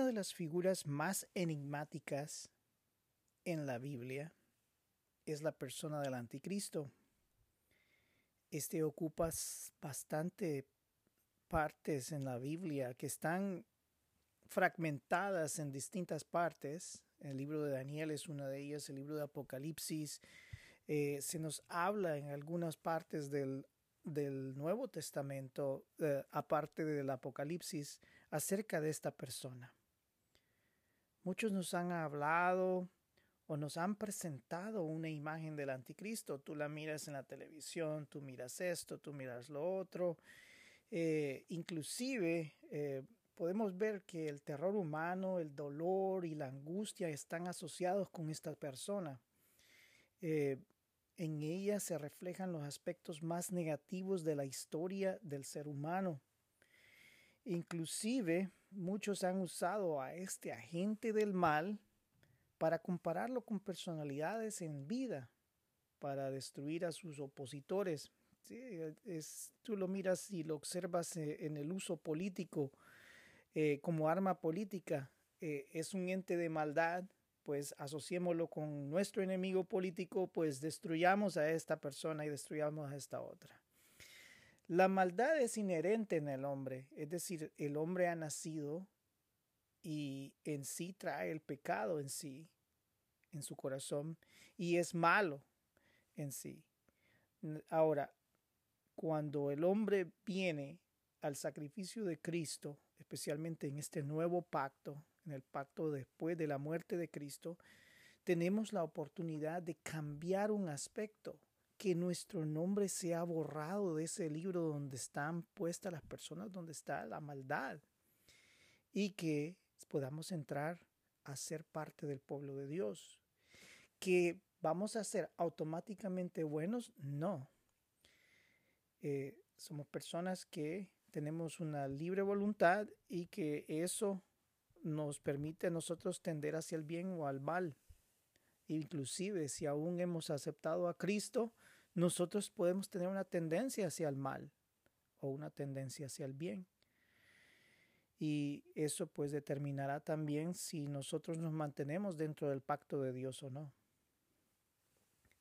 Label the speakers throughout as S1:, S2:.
S1: Una de las figuras más enigmáticas en la Biblia es la persona del anticristo. Este ocupa bastante partes en la Biblia que están fragmentadas en distintas partes. El libro de Daniel es una de ellas, el libro de Apocalipsis. Eh, se nos habla en algunas partes del, Nuevo Testamento, eh, aparte del Apocalipsis, acerca de esta persona. Muchos nos han hablado o nos han presentado una imagen del anticristo. Tú la miras en la televisión, tú miras esto, tú miras lo otro. Eh, inclusive eh, podemos ver que el terror humano, el dolor y la angustia están asociados con esta persona. Eh, en ella se reflejan los aspectos más negativos de la historia del ser humano. Inclusive muchos han usado a este agente del mal para compararlo con personalidades en vida, para destruir a sus opositores. es, tú lo miras y lo observas eh, en el uso político eh, como arma política. Eh, es un ente de maldad, pues asociémoslo con nuestro enemigo político, pues destruyamos a esta persona y destruyamos a esta otra. La maldad es inherente en el hombre, es decir, el hombre ha nacido y en sí trae el pecado en sí, en su corazón, y es malo en sí. Ahora, cuando el hombre viene al sacrificio de Cristo, especialmente en este nuevo pacto, en el pacto después de la muerte de Cristo, tenemos la oportunidad de cambiar un aspecto, que nuestro nombre sea borrado de ese libro donde están puestas las personas, donde está la maldad, y que podamos entrar a ser parte del pueblo de Dios. ¿Que vamos a ser automáticamente buenos? No. Eh, somos personas que tenemos una libre voluntad y que eso nos permite a nosotros tender hacia el bien o al mal. Inclusive si aún hemos aceptado a Cristo, nosotros podemos tener una tendencia hacia el mal o una tendencia hacia el bien. Y eso pues determinará también si nosotros nos mantenemos dentro del pacto de Dios o no.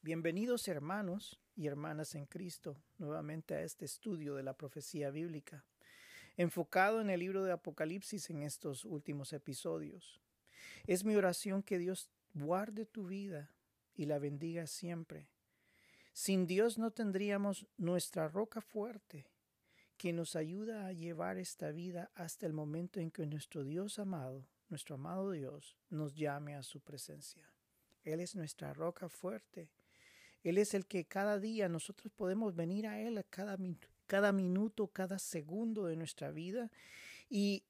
S1: Bienvenidos hermanos y hermanas en Cristo nuevamente a este estudio de la profecía bíblica, enfocado en el libro de Apocalipsis en estos últimos episodios. Es mi oración que Dios guarde tu vida y la bendiga siempre. Sin Dios no tendríamos nuestra roca fuerte que nos ayuda a llevar esta vida hasta el momento en que nuestro Dios amado, nuestro amado Dios, nos llame a su presencia. Él es nuestra roca fuerte. Él es el que cada día nosotros podemos venir a Él a cada, cada minuto, cada segundo de nuestra vida y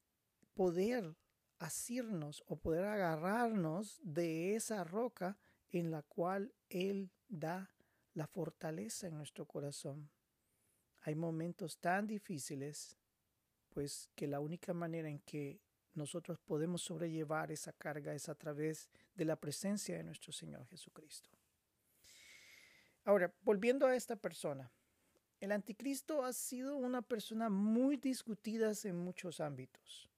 S1: poder asirnos o poder agarrarnos de esa roca en la cual Él da la fortaleza en nuestro corazón. Hay momentos tan difíciles, pues que la única manera en que nosotros podemos sobrellevar esa carga es a través de la presencia de nuestro Señor Jesucristo. Ahora, volviendo a esta persona, el anticristo ha sido una persona muy discutida en muchos ámbitos.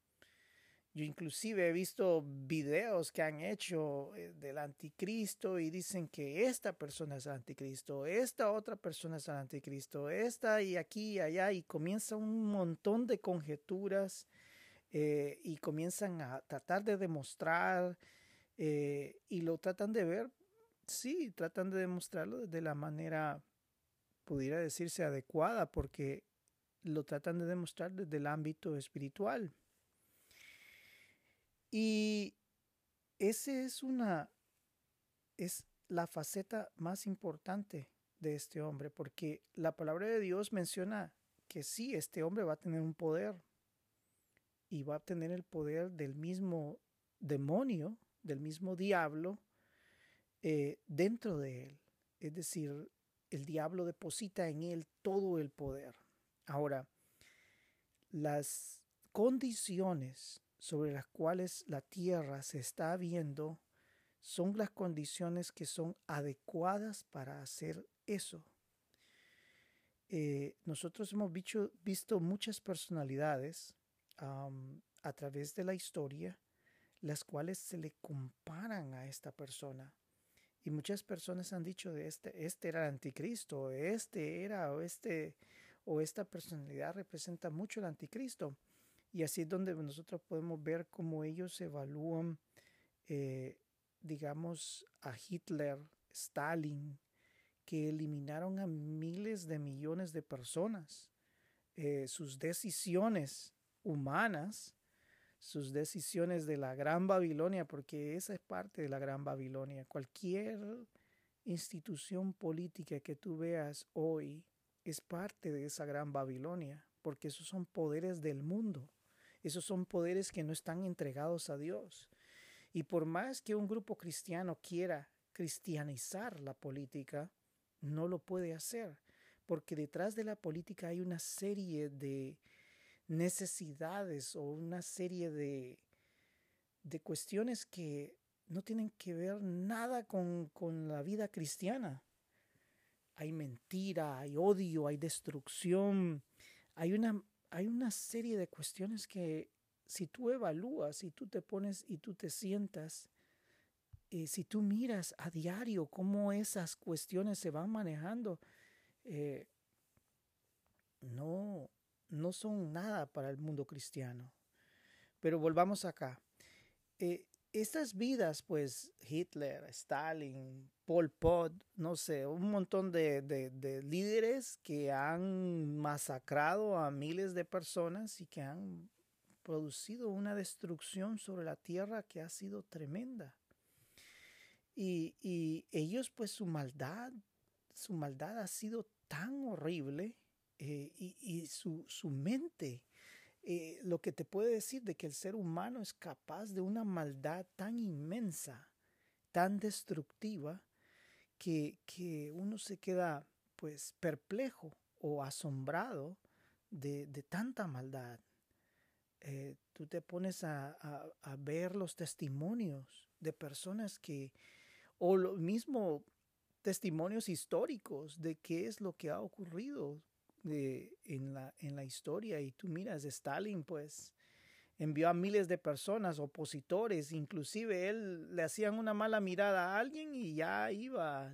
S1: Yo inclusive he visto videos que han hecho eh, del anticristo y dicen que esta persona es el anticristo, esta otra persona es el anticristo, esta y aquí y allá y comienza un montón de conjeturas eh, y comienzan a tratar de demostrar eh, y lo tratan de ver, sí, tratan de demostrarlo de la manera, pudiera decirse, adecuada porque lo tratan de demostrar desde el ámbito espiritual. Y ese es una es la faceta más importante de este hombre, porque la palabra de Dios menciona que sí, este hombre va a tener un poder y va a tener el poder del mismo demonio, del mismo diablo, eh, dentro de él. Es decir, el diablo deposita en él todo el poder. Ahora, las condiciones sobre las cuales la tierra se está viendo son las condiciones que son adecuadas para hacer eso. Eh, nosotros hemos visto, muchas personalidades a través de la historia las cuales se le comparan a esta persona. Y muchas personas han dicho de este, este era el anticristo, este era, o este, o esta personalidad representa mucho el anticristo. Y así es donde nosotros podemos ver cómo ellos evalúan, eh, digamos, a Hitler, Stalin, que eliminaron a miles de millones de personas. Eh, sus decisiones humanas, sus decisiones de la Gran Babilonia, porque esa es parte de la Gran Babilonia. Cualquier institución política que tú veas hoy es parte de esa Gran Babilonia, porque esos son poderes del mundo. Esos son poderes que no están entregados a Dios. Y por más que un grupo cristiano quiera cristianizar la política, no lo puede hacer, porque detrás de la política hay una serie de necesidades o una serie de, de cuestiones que no tienen que ver nada con, con la vida cristiana. Hay mentira, hay odio, hay destrucción, hay una hay una serie de cuestiones que si tú evalúas, si tú te pones y tú te sientas, eh, si tú miras a diario cómo esas cuestiones se van manejando, eh, no, no son nada para el mundo cristiano. Pero volvamos acá. Eh, estas vidas, pues Hitler, Stalin, Pol Pot, no sé, un montón de, de, líderes que han masacrado a miles de personas y que han producido una destrucción sobre la tierra que ha sido tremenda. Y, y ellos, pues su maldad, su maldad ha sido tan horrible eh, y, y su, su mente eh, lo que te puede decir de que el ser humano es capaz de una maldad tan inmensa, tan destructiva, que, que uno se queda pues perplejo o asombrado de, de tanta maldad. Eh, tú te pones a, a, ver los testimonios de personas que, o lo mismo testimonios históricos de qué es lo que ha ocurrido en, la, en la historia y tú miras, Stalin pues envió a miles de personas, opositores, inclusive él le hacían una mala mirada a alguien y ya iba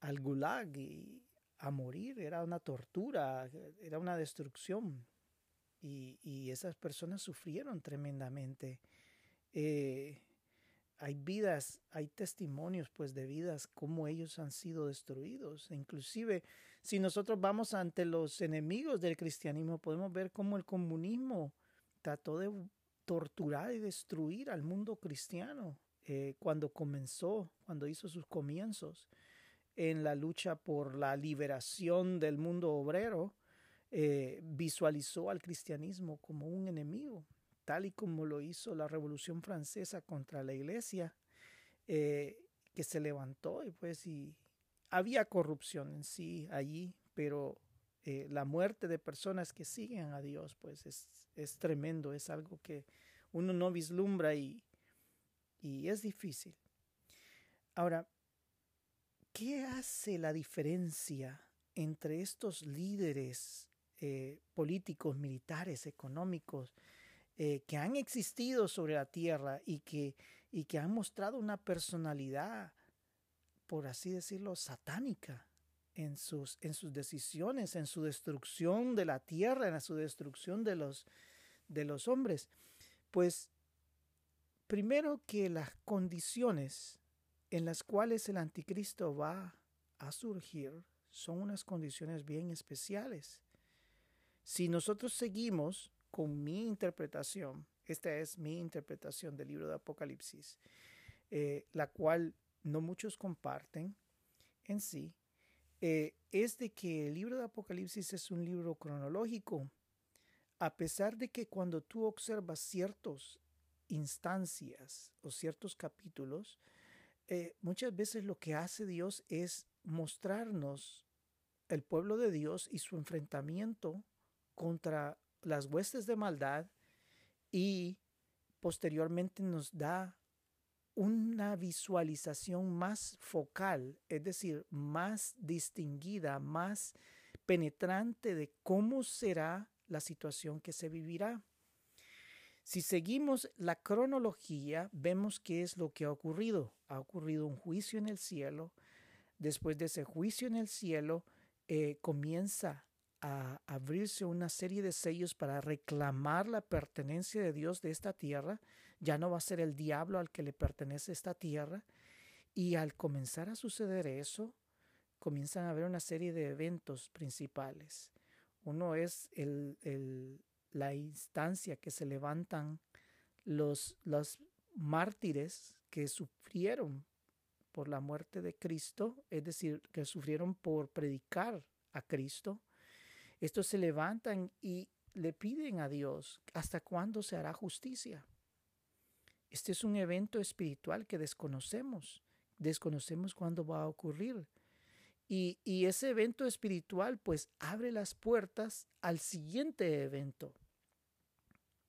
S1: al, gulag y a morir, era una tortura, era una destrucción y, y esas personas sufrieron tremendamente. Eh, hay vidas, hay testimonios pues de vidas como ellos han sido destruidos. Inclusive si nosotros vamos ante los enemigos del cristianismo, podemos ver cómo el comunismo trató de torturar y destruir al mundo cristiano eh, cuando comenzó, cuando hizo sus comienzos en la lucha por la liberación del mundo obrero, eh, visualizó al cristianismo como un enemigo tal y como lo hizo la Revolución Francesa contra la Iglesia, eh, que se levantó y pues y había corrupción en sí allí, pero eh, la muerte de personas que siguen a Dios pues es, es tremendo, es algo que uno no vislumbra y, y es difícil. Ahora, ¿qué hace la diferencia entre estos líderes eh, políticos, militares, económicos, eh, que han existido sobre la tierra y que, y que han mostrado una personalidad, por así decirlo, satánica en sus, en sus decisiones, en su destrucción de la tierra, en su destrucción de los, de los hombres. Pues primero que las condiciones en las cuales el anticristo va a surgir son unas condiciones bien especiales. Si nosotros seguimos con mi interpretación, esta es mi interpretación del libro de Apocalipsis, eh, la cual no muchos comparten en sí, eh, es de que el libro de Apocalipsis es un libro cronológico, a pesar de que cuando tú observas ciertas instancias o ciertos capítulos, eh, muchas veces lo que hace Dios es mostrarnos el pueblo de Dios y su enfrentamiento contra las huestes de maldad y posteriormente nos da una visualización más focal, es decir, más distinguida, más penetrante de cómo será la situación que se vivirá. Si seguimos la cronología, vemos qué es lo que ha ocurrido. Ha ocurrido un juicio en el cielo. Después de ese juicio en el cielo, eh, comienza a abrirse una serie de sellos para reclamar la pertenencia de Dios de esta tierra. Ya no va a ser el diablo al que le pertenece esta tierra. Y al comenzar a suceder eso, comienzan a haber una serie de eventos principales. Uno es el, la instancia que se levantan los, los mártires que sufrieron por la muerte de Cristo, es decir, que sufrieron por predicar a Cristo. Estos se levantan y le piden a Dios hasta cuándo se hará justicia. Este es un evento espiritual que desconocemos. Desconocemos cuándo va a ocurrir. Y, ese evento espiritual pues abre las puertas al siguiente evento.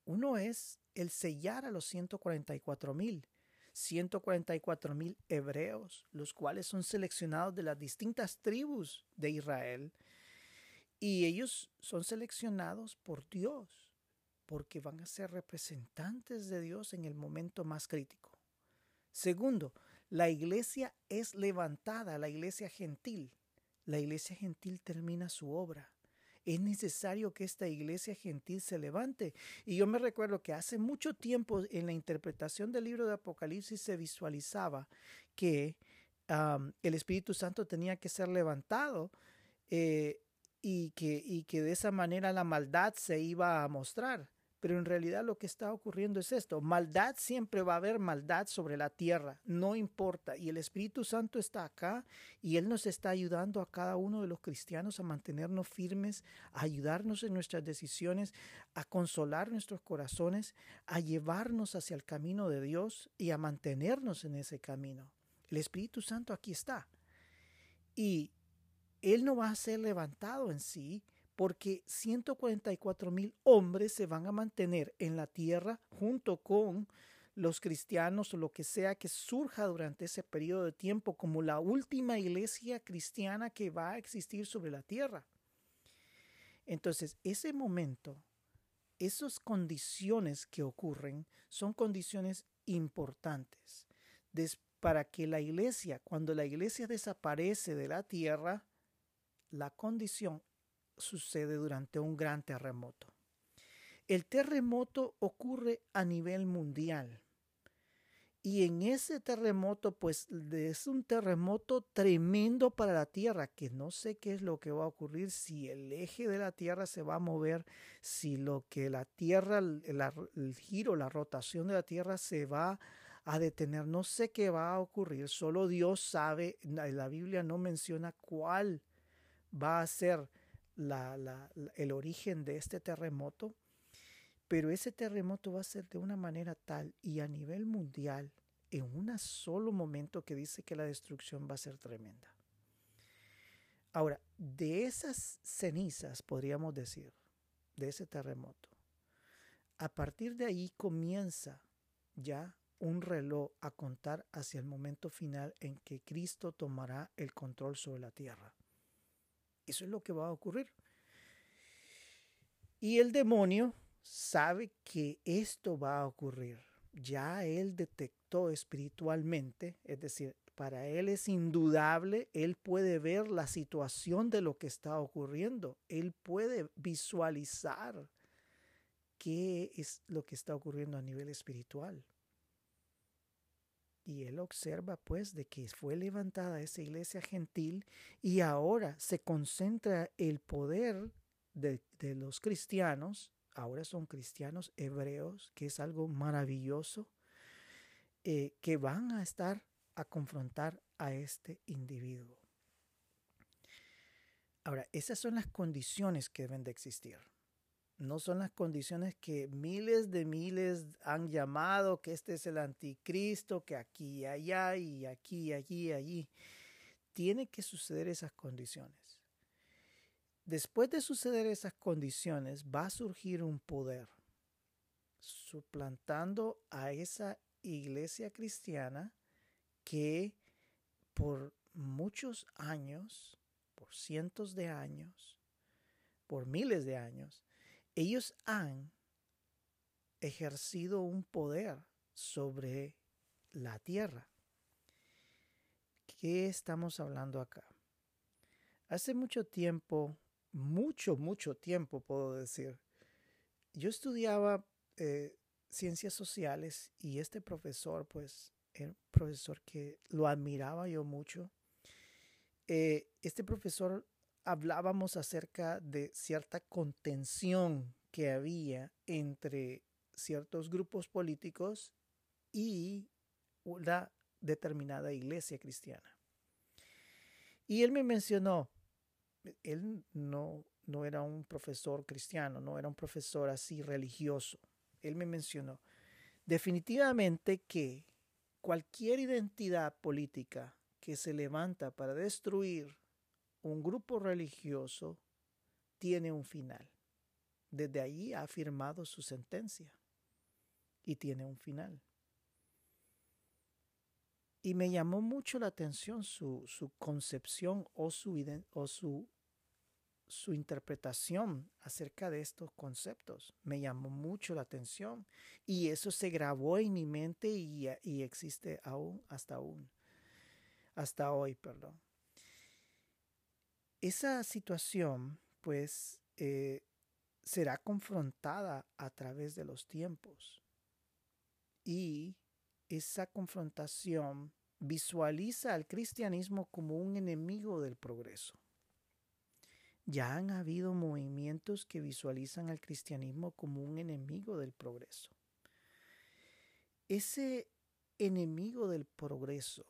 S1: Uno es el sellar a los 144 mil. 144 mil hebreos, los cuales son seleccionados de las distintas tribus de Israel. Y ellos son seleccionados por Dios, porque van a ser representantes de Dios en el momento más crítico. Segundo, la iglesia es levantada, la iglesia gentil. La iglesia gentil termina su obra. Es necesario que esta iglesia gentil se levante. Y yo me recuerdo que hace mucho tiempo en la interpretación del libro de Apocalipsis se visualizaba que el Espíritu Santo tenía que ser levantado eh, y, que, y que de esa manera la maldad se iba a mostrar. Pero en realidad lo que está ocurriendo es esto. Maldad siempre va a haber maldad sobre la tierra, no importa. Y el Espíritu Santo está acá y Él nos está ayudando a cada uno de los cristianos a mantenernos firmes, a ayudarnos en nuestras decisiones, a consolar nuestros corazones, a llevarnos hacia el camino de Dios y a mantenernos en ese camino. El Espíritu Santo aquí está. Y Él no va a ser levantado en sí, porque 144 mil hombres se van a mantener en la tierra junto con los cristianos o lo que sea que surja durante ese periodo de tiempo como la última iglesia cristiana que va a existir sobre la tierra. Entonces, ese momento, esas condiciones que ocurren son condiciones importantes para que la iglesia, cuando la iglesia desaparece de la tierra, la condición sucede durante un gran terremoto. El terremoto ocurre a nivel mundial. Y en ese terremoto, pues es un terremoto tremendo para la Tierra, que no sé qué es lo que va a ocurrir, si el eje de la Tierra se va a mover, si lo que la Tierra, el giro, la rotación de la Tierra se va a detener. No sé qué va a ocurrir, solo Dios sabe, la Biblia no menciona cuál va a ser el origen de este terremoto, pero ese terremoto va a ser de una manera tal y a nivel mundial, en un solo momento que dice que la destrucción va a ser tremenda. Ahora, de esas cenizas, podríamos decir, de ese terremoto, a partir de ahí comienza ya un reloj a contar hacia el momento final en que Cristo tomará el control sobre la tierra. Eso es lo que va a ocurrir. Y el demonio sabe que esto va a ocurrir. Ya él detectó espiritualmente, es decir, para él es indudable, él puede ver la situación de lo que está ocurriendo, él puede visualizar qué es lo que está ocurriendo a nivel espiritual. Y él observa pues de que fue levantada esa iglesia gentil y ahora se concentra el poder de, los cristianos, ahora son cristianos hebreos, que es algo maravilloso, eh, que van a estar a confrontar a este individuo. Ahora, esas son las condiciones que deben de existir no son las condiciones que miles de miles han llamado, que este es el anticristo, que aquí y allá y aquí y allí y allí. Tiene que suceder esas condiciones. Después de suceder esas condiciones, va a surgir un poder suplantando a esa iglesia cristiana que por muchos años, por cientos de años, por miles de años, ellos han ejercido un poder sobre la tierra. ¿Qué estamos hablando acá? Hace mucho tiempo, mucho, mucho tiempo puedo decir, yo estudiaba eh, ciencias sociales y este profesor, pues, era un profesor que lo admiraba yo mucho. Eh, este profesor hablábamos acerca de cierta contención que había entre ciertos grupos políticos y una determinada iglesia cristiana. Y él me mencionó, él no, no era un profesor cristiano, no era un profesor así religioso. Él me mencionó definitivamente que cualquier identidad política que se levanta para destruir un grupo religioso tiene un final. Desde allí ha afirmado su sentencia y tiene un final. Y me llamó mucho la atención su, su concepción o, su, su, su interpretación acerca de estos conceptos. Me llamó mucho la atención y eso se grabó en mi mente y, y existe aún hasta aún, hasta hoy, perdón. Esa situación, pues, eh, será confrontada a través de los tiempos y esa confrontación visualiza al cristianismo como un enemigo del progreso. Ya han habido movimientos que visualizan al cristianismo como un enemigo del progreso. Ese enemigo del progreso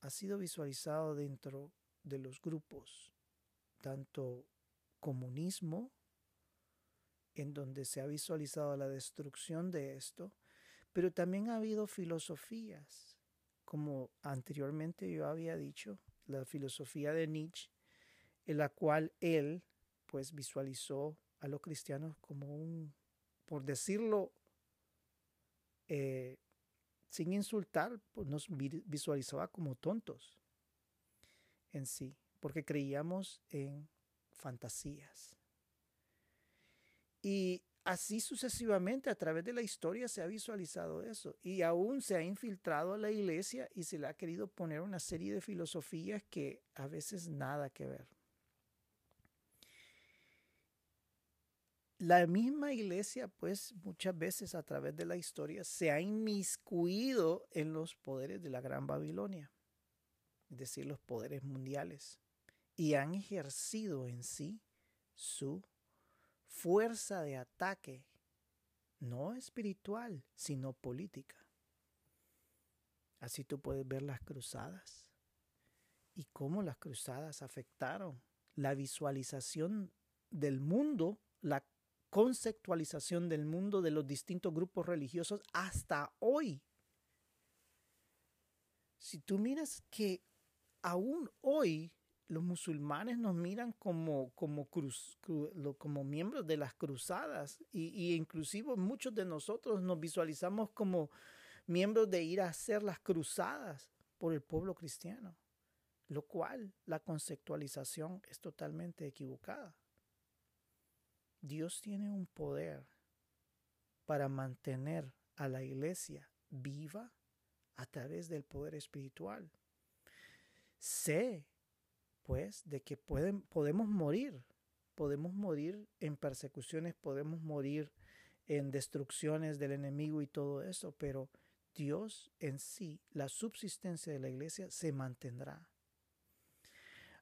S1: ha sido visualizado dentro de los grupos, tanto comunismo, en donde se ha visualizado la destrucción de esto, pero también ha habido filosofías, como anteriormente yo había dicho, la filosofía de Nietzsche, en la cual él pues visualizó a los cristianos como un, por decirlo eh, sin insultar, pues nos visualizaba como tontos en sí, porque creíamos en fantasías. Y Así sucesivamente a través de la historia se ha visualizado eso y aún se ha infiltrado a la iglesia y se le ha querido poner una serie de filosofías que a veces nada que ver. La misma iglesia, pues muchas veces a través de la historia se ha inmiscuido en los poderes de la Gran Babilonia, es decir, los poderes mundiales, y han ejercido en sí su fuerza de ataque, no espiritual, sino política. Así tú puedes ver las cruzadas y cómo las cruzadas afectaron la visualización del mundo, la conceptualización del mundo de los distintos grupos religiosos hasta hoy. Si tú miras que aún hoy los musulmanes nos miran como, como, cruz, como miembros de las cruzadas y, y, inclusive muchos de nosotros nos visualizamos como miembros de ir a hacer las cruzadas por el pueblo cristiano, lo cual la conceptualización es totalmente equivocada. Dios tiene un poder para mantener a la iglesia viva a través del poder espiritual. Sé pues, de que pueden, podemos morir, podemos morir en persecuciones, podemos morir en destrucciones del enemigo y todo eso, pero Dios en sí, la subsistencia de la iglesia se mantendrá.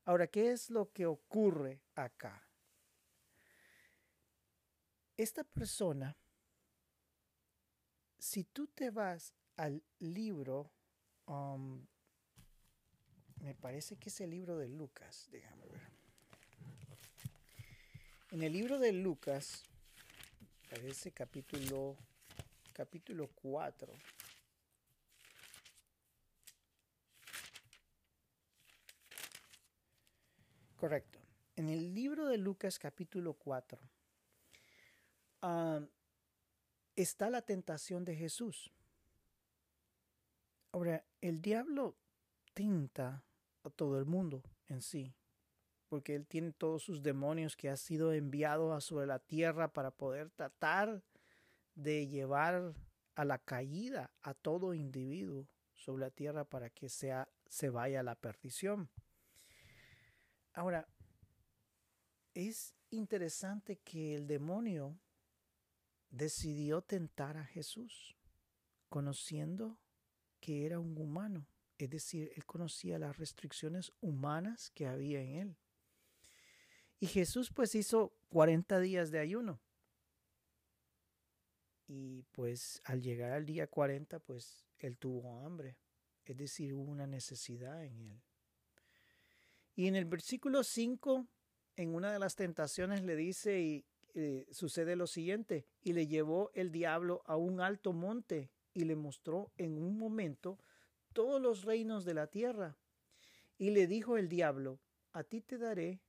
S1: Ahora, ¿qué es lo que ocurre acá? Esta persona, si tú te vas al libro um, me parece que es el libro de Lucas, déjame ver. En el libro de Lucas, parece capítulo, capítulo 4. Correcto. En el libro de Lucas capítulo 4 ah, está la tentación de Jesús. Ahora, el diablo tinta a todo el mundo en sí, porque Él tiene todos sus demonios que ha sido enviado sobre la tierra para poder tratar de llevar a la caída a todo individuo sobre la tierra para que sea, se vaya a la perdición. Ahora, es interesante que el demonio decidió tentar a Jesús, conociendo que era un humano. Es decir, él conocía las restricciones humanas que había en él. Y Jesús pues hizo 40 días de ayuno. Y pues al llegar al día 40 pues él tuvo hambre. Es decir, hubo una necesidad en él. Y en el versículo 5, en una de las tentaciones le dice y eh, sucede lo siguiente, y le llevó el diablo a un alto monte y le mostró en un momento todos los reinos de la tierra. Y le dijo el diablo, a ti te daré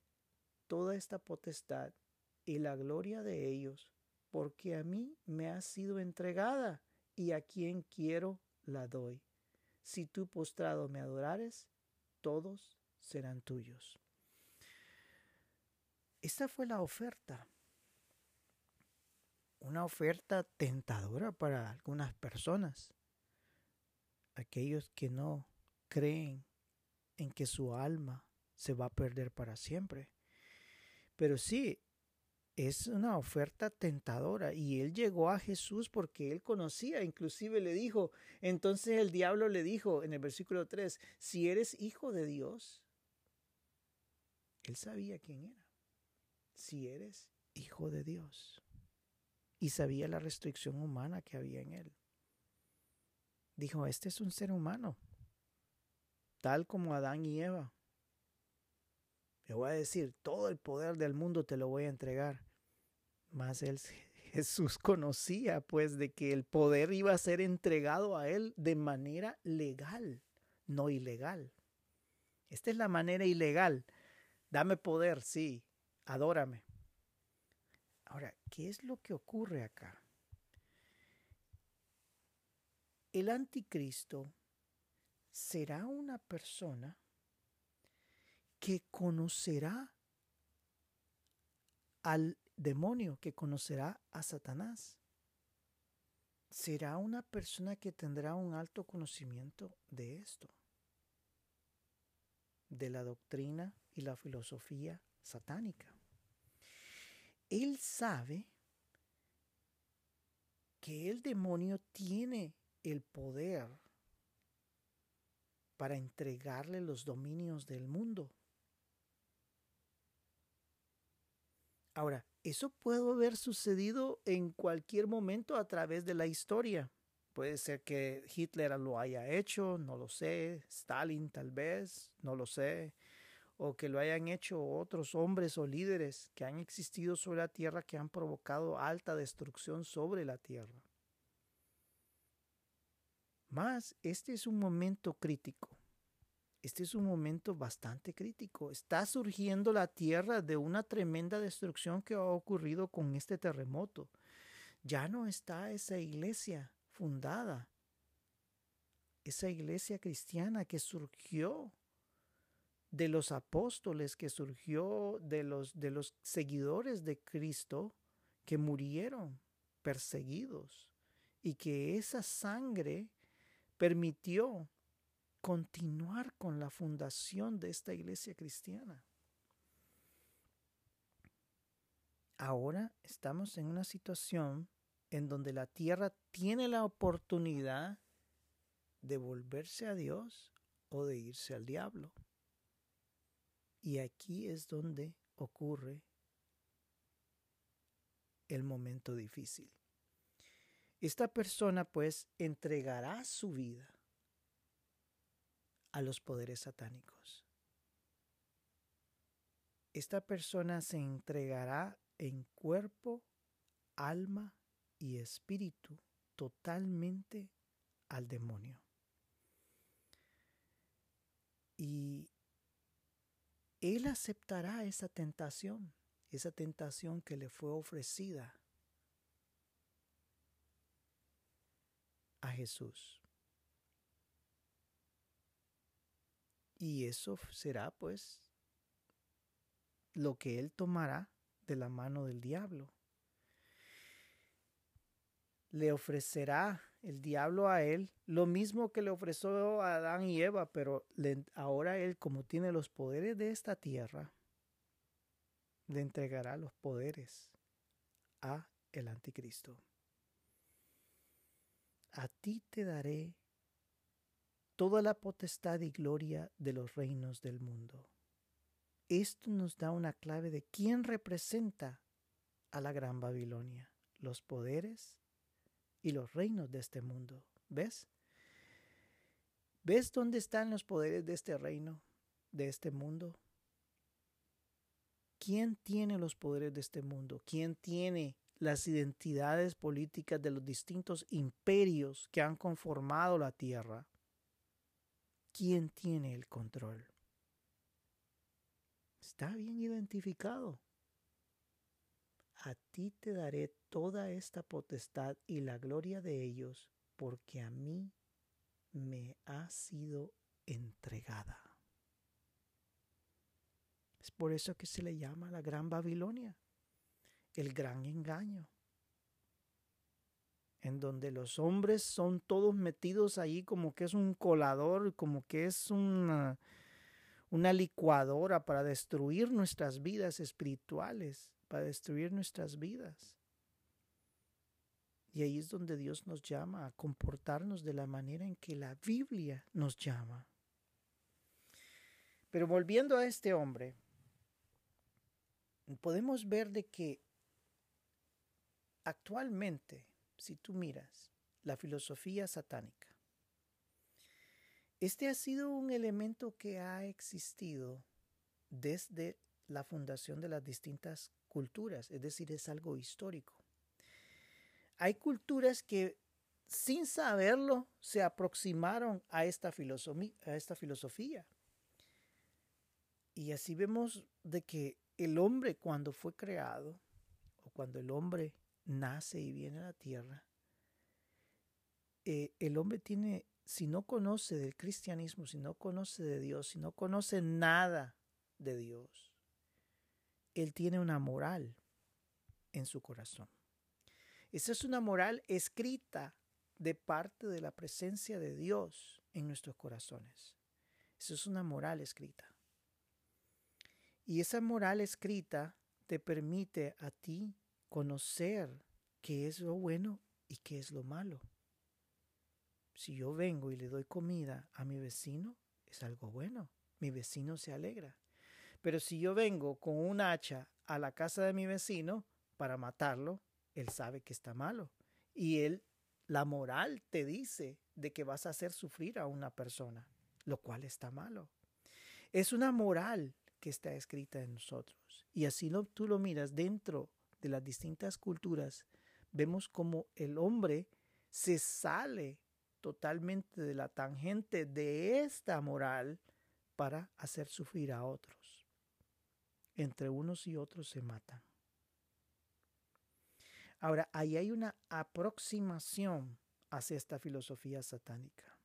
S1: toda esta potestad y la gloria de ellos, porque a mí me ha sido entregada y a quien quiero la doy. Si tú postrado me adorares, todos serán tuyos. Esta fue la oferta. Una oferta tentadora para algunas personas. Aquellos que no creen en que su alma se va a perder para siempre. Pero sí, es una oferta tentadora y él llegó a Jesús porque él conocía, inclusive le dijo, entonces el diablo le dijo en el versículo 3, si eres hijo de Dios, él sabía quién era, si eres hijo de Dios y sabía la restricción humana que había en él. Dijo, este es un ser humano, tal como Adán y Eva. Le voy a decir, todo el poder del mundo te lo voy a entregar. Mas él, Jesús conocía pues de que el poder iba a ser entregado a él de manera legal, no ilegal. Esta es la manera ilegal. Dame poder, sí, adórame. Ahora, ¿qué es lo que ocurre acá? El anticristo será una persona que conocerá al demonio, que conocerá a Satanás. Será una persona que tendrá un alto conocimiento de esto, de la doctrina y la filosofía satánica. Él sabe que el demonio tiene el poder para entregarle los dominios del mundo. Ahora, eso puede haber sucedido en cualquier momento a través de la historia. Puede ser que Hitler lo haya hecho, no lo sé, Stalin tal vez, no lo sé, o que lo hayan hecho otros hombres o líderes que han existido sobre la tierra que han provocado alta destrucción sobre la tierra. Más, este es un momento crítico este es un momento bastante crítico. Está surgiendo la tierra de una tremenda destrucción que ha ocurrido con este terremoto. Ya no está esa iglesia fundada, esa iglesia cristiana que surgió de los apóstoles, que surgió de los, de los seguidores de Cristo que murieron perseguidos y que esa sangre permitió continuar con la fundación de esta iglesia cristiana. Ahora estamos en una situación en donde la tierra tiene la oportunidad de volverse a Dios o de irse al diablo. Y aquí es donde ocurre el momento difícil. Esta persona pues entregará su vida a los poderes satánicos. Esta persona se entregará en cuerpo, alma y espíritu totalmente al demonio. Y él aceptará esa tentación, esa tentación que le fue ofrecida a Jesús. Y eso será pues lo que él tomará de la mano del diablo. le ofrecerá el diablo a él lo mismo que le ofreció a Adán y Eva, pero ahora él, como tiene los poderes de esta tierra, le entregará los poderes a el anticristo. Ti te daré toda la potestad y gloria de los reinos del mundo. Esto nos da una clave de quién representa a la gran Babilonia, los poderes y los reinos de este mundo. ¿Ves? ¿Ves dónde están los poderes de este reino, de este mundo? ¿Quién tiene los poderes de este mundo? ¿Quién tiene las identidades políticas de los distintos imperios que han conformado la tierra? ¿Quién tiene el control? Está bien identificado. A ti te daré toda esta potestad y la gloria de ellos, porque a mí me ha sido entregada. Es por eso que se le llama la Gran Babilonia, el gran engaño, en donde los hombres son todos metidos ahí como que es un colador, como que es una, una licuadora para destruir nuestras vidas espirituales para destruir nuestras vidas. Y ahí es donde Dios nos llama a comportarnos de la manera en que la Biblia nos llama. Pero volviendo a este hombre, podemos ver de que actualmente, si tú miras la filosofía satánica, este ha sido un elemento que ha existido desde la fundación de las distintas culturas, es decir, es algo histórico. Hay culturas que sin saberlo se aproximaron a esta, filosofía. Y así vemos de que el hombre cuando fue creado, o cuando el hombre nace y viene a la tierra, eh, el hombre tiene, si no conoce del cristianismo, si no conoce de Dios, si no conoce nada de Dios, él tiene una moral en su corazón. Esa es una moral escrita de parte de la presencia de Dios en nuestros corazones. Esa es una moral escrita. Y esa moral escrita te permite a ti conocer qué es lo bueno y qué es lo malo. Si yo vengo y le doy comida a mi vecino, es algo bueno. Mi vecino se alegra. Pero si yo vengo con un hacha a la casa de mi vecino para matarlo, él sabe que está malo. Y él, la moral te dice de que vas a hacer sufrir a una persona, lo cual está malo. Es una moral que está escrita en nosotros. Y así lo, tú lo miras dentro de las distintas culturas, vemos como el hombre se sale totalmente de la tangente de esta moral para hacer sufrir a otros entre unos y otros se matan. Ahora, ahí hay una aproximación hacia esta filosofía satánica.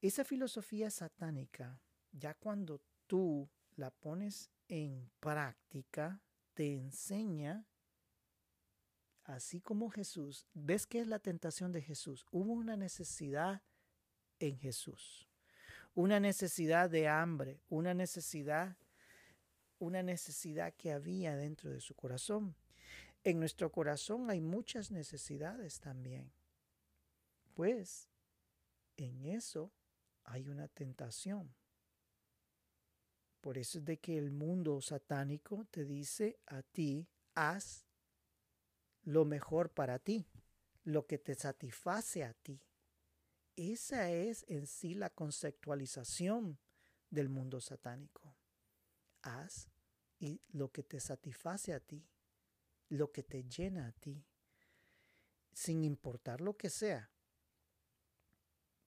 S1: Esa filosofía satánica, ya cuando tú la pones en práctica, te enseña, así como Jesús, ¿ves qué es la tentación de Jesús? Hubo una necesidad en Jesús, una necesidad de hambre, una necesidad una necesidad que había dentro de su corazón. En nuestro corazón hay muchas necesidades también. Pues en eso hay una tentación. Por eso es de que el mundo satánico te dice a ti, haz lo mejor para ti, lo que te satisface a ti. Esa es en sí la conceptualización del mundo satánico haz y lo que te satisface a ti, lo que te llena a ti, sin importar lo que sea.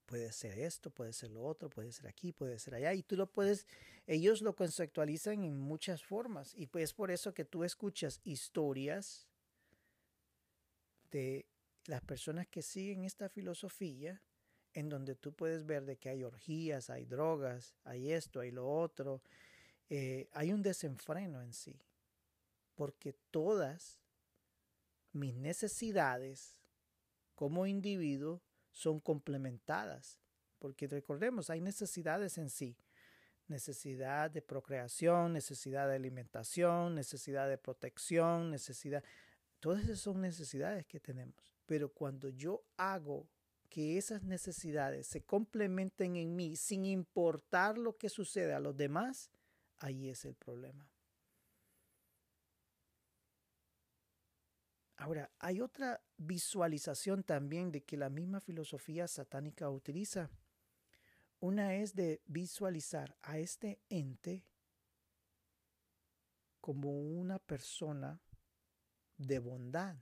S1: Puede ser esto, puede ser lo otro, puede ser aquí, puede ser allá. Y tú lo puedes, ellos lo conceptualizan en muchas formas. Y pues por eso que tú escuchas historias de las personas que siguen esta filosofía, en donde tú puedes ver de que hay orgías, hay drogas, hay esto, hay lo otro, eh, hay un desenfreno en sí, porque todas mis necesidades como individuo son complementadas, porque recordemos, hay necesidades en sí, necesidad de procreación, necesidad de alimentación, necesidad de protección, necesidad, todas esas son necesidades que tenemos, pero cuando yo hago que esas necesidades se complementen en mí sin importar lo que suceda a los demás, ahí es el problema. Ahora, hay otra visualización también de que la misma filosofía satánica utiliza. Una es de visualizar a este ente como una persona de bondad,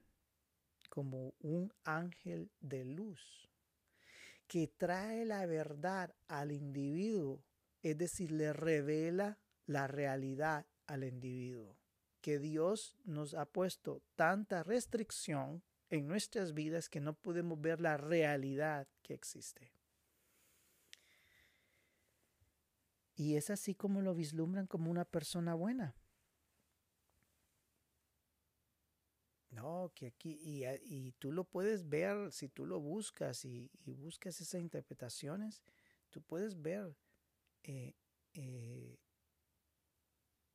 S1: como un ángel de luz, que trae la verdad al individuo, es decir, le revela la realidad al individuo que Dios nos ha puesto tanta restricción en nuestras vidas que no podemos ver la realidad que existe. Y es así como lo vislumbran como una persona buena. No, que aquí, y, tú lo puedes ver, si tú lo buscas y, buscas esas interpretaciones, tú puedes ver eh, eh,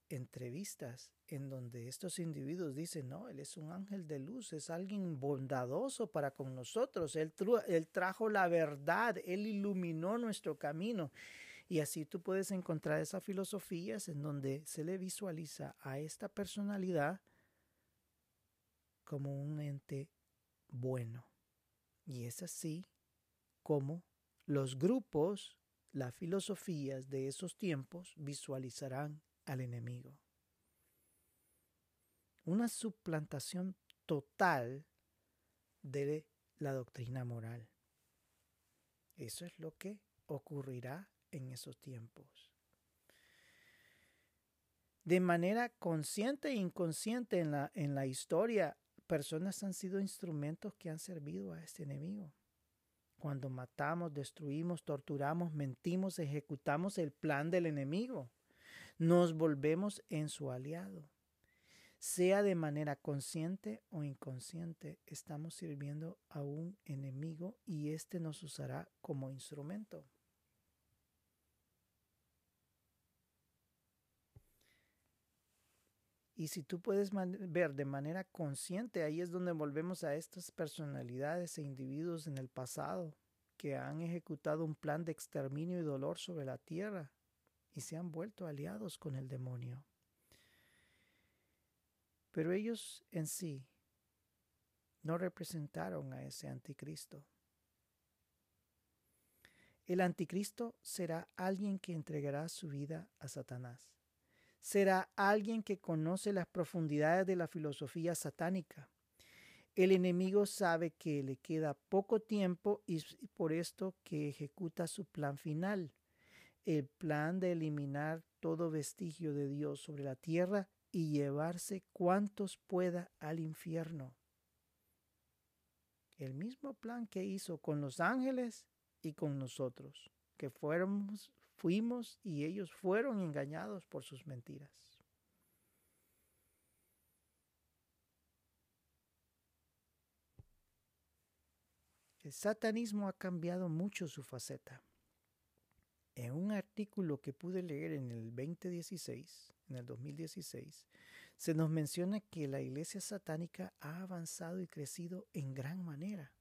S1: entrevistas en donde estos individuos dicen, no, Él es un ángel de luz, es alguien bondadoso para con nosotros, Él, él trajo la verdad, Él iluminó nuestro camino. Y así tú puedes encontrar esas filosofías en donde se le visualiza a esta personalidad como un ente bueno. Y es así como los grupos, las filosofías de esos tiempos visualizarán al enemigo. Una suplantación total de la doctrina moral. Eso es lo que ocurrirá en esos tiempos. De manera consciente e inconsciente en la, en la historia, personas han sido instrumentos que han servido a este enemigo. Cuando matamos, destruimos, torturamos, mentimos, ejecutamos el plan del enemigo nos volvemos en su aliado. Sea de manera consciente o inconsciente, estamos sirviendo a un enemigo y éste nos usará como instrumento. Y si tú puedes ver de manera consciente, ahí es donde volvemos a estas personalidades e individuos en el pasado que han ejecutado un plan de exterminio y dolor sobre la tierra y se han vuelto aliados con el demonio. Pero ellos en sí no representaron a ese anticristo. El anticristo será alguien que entregará su vida a Satanás. Será alguien que conoce las profundidades de la filosofía satánica. El enemigo sabe que le queda poco tiempo y por esto que ejecuta su plan final, el plan de eliminar todo vestigio de Dios sobre la tierra y llevarse cuantos pueda al infierno. El mismo plan que hizo con los ángeles y con nosotros, que fuéramos, fuimos y ellos fueron engañados por sus mentiras. El satanismo ha cambiado mucho su faceta. En un artículo que pude leer en el 2016, en el 2016, se nos menciona que la iglesia satánica ha avanzado y crecido en gran manera.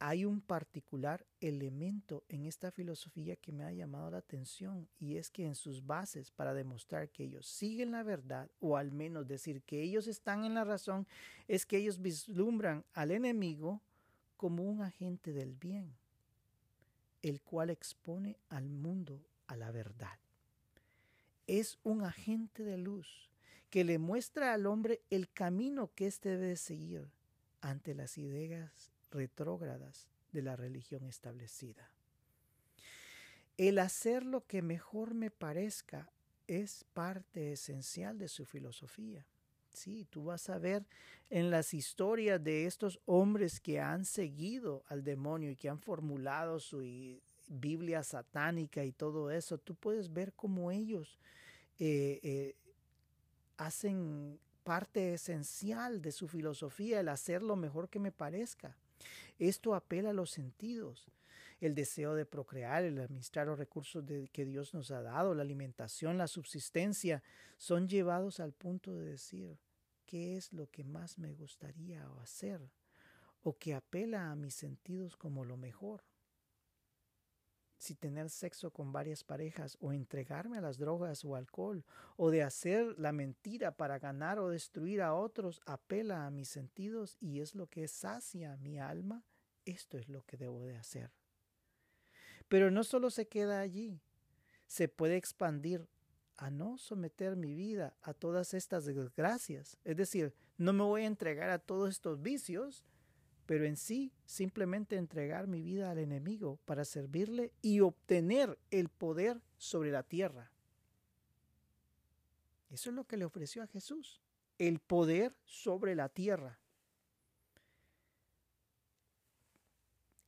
S1: Hay un particular elemento en esta filosofía que me ha llamado la atención y es que en sus bases para demostrar que ellos siguen la verdad o al menos decir que ellos están en la razón es que ellos vislumbran al enemigo como un agente del bien el cual expone al mundo a la verdad. Es un agente de luz que le muestra al hombre el camino que éste debe seguir ante las ideas retrógradas de la religión establecida. El hacer lo que mejor me parezca es parte esencial de su filosofía. Sí, tú vas a ver en las historias de estos hombres que han seguido al demonio y que han formulado su Biblia satánica y todo eso, tú puedes ver cómo ellos eh, eh, hacen parte esencial de su filosofía, el hacer lo mejor que me parezca. Esto apela a los sentidos, el deseo de procrear, el administrar los recursos que Dios nos ha dado, la alimentación, la subsistencia, son llevados al punto de decir, ¿qué es lo que más me gustaría hacer? o que apela a mis sentidos como lo mejor si tener sexo con varias parejas o entregarme a las drogas o alcohol o de hacer la mentira para ganar o destruir a otros apela a mis sentidos y es lo que sacia mi alma, esto es lo que debo de hacer. Pero no solo se queda allí, se puede expandir a no someter mi vida a todas estas desgracias. Es decir, no me voy a entregar a todos estos vicios, pero en sí simplemente entregar mi vida al enemigo para servirle y obtener el poder sobre la tierra. Eso es lo que le ofreció a Jesús, el poder sobre la tierra.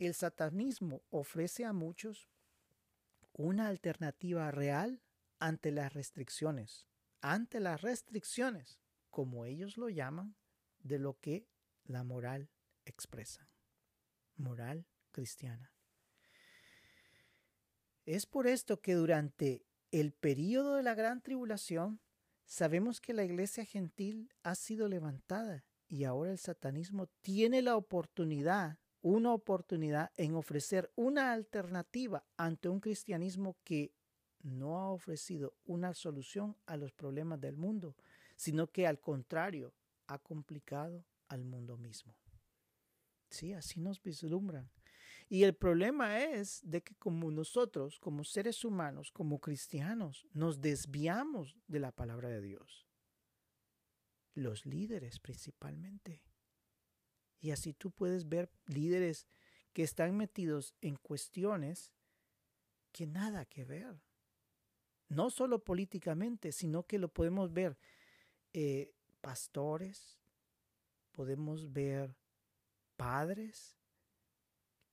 S1: El satanismo ofrece a muchos una alternativa real ante las restricciones, ante las restricciones, como ellos lo llaman, de lo que la moral expresan. Moral cristiana. Es por esto que durante el período de la gran tribulación sabemos que la iglesia gentil ha sido levantada y ahora el satanismo tiene la oportunidad, una oportunidad en ofrecer una alternativa ante un cristianismo que no ha ofrecido una solución a los problemas del mundo, sino que al contrario ha complicado al mundo mismo. Sí, así nos vislumbran. Y el problema es de que como nosotros, como seres humanos, como cristianos, nos desviamos de la palabra de Dios. Los líderes principalmente. Y así tú puedes ver líderes que están metidos en cuestiones que nada que ver. No solo políticamente, sino que lo podemos ver eh, pastores, podemos ver padres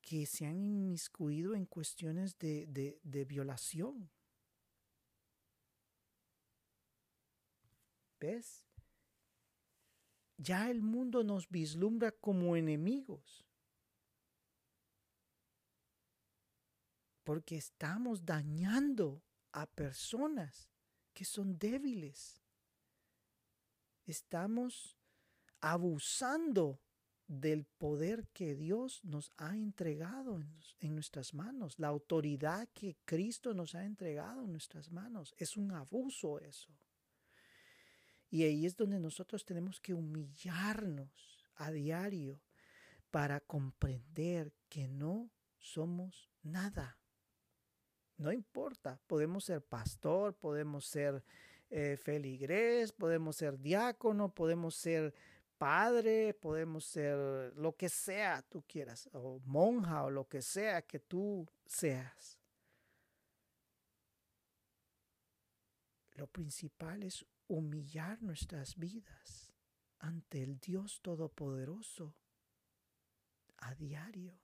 S1: que se han inmiscuido en cuestiones de, de, de violación. ¿Ves? Ya el mundo nos vislumbra como enemigos. Porque estamos dañando a personas que son débiles. Estamos abusando del poder que Dios nos ha entregado en, nuestras manos, la autoridad que Cristo nos ha entregado en nuestras manos. Es un abuso eso. Y ahí es donde nosotros tenemos que humillarnos a diario para comprender que no somos nada. No importa, podemos ser pastor, podemos ser eh, podemos ser diácono, podemos ser padre, podemos ser lo que sea tú quieras, o monja o lo que sea que tú seas. Lo principal es humillar nuestras vidas ante el Dios Todopoderoso a diario,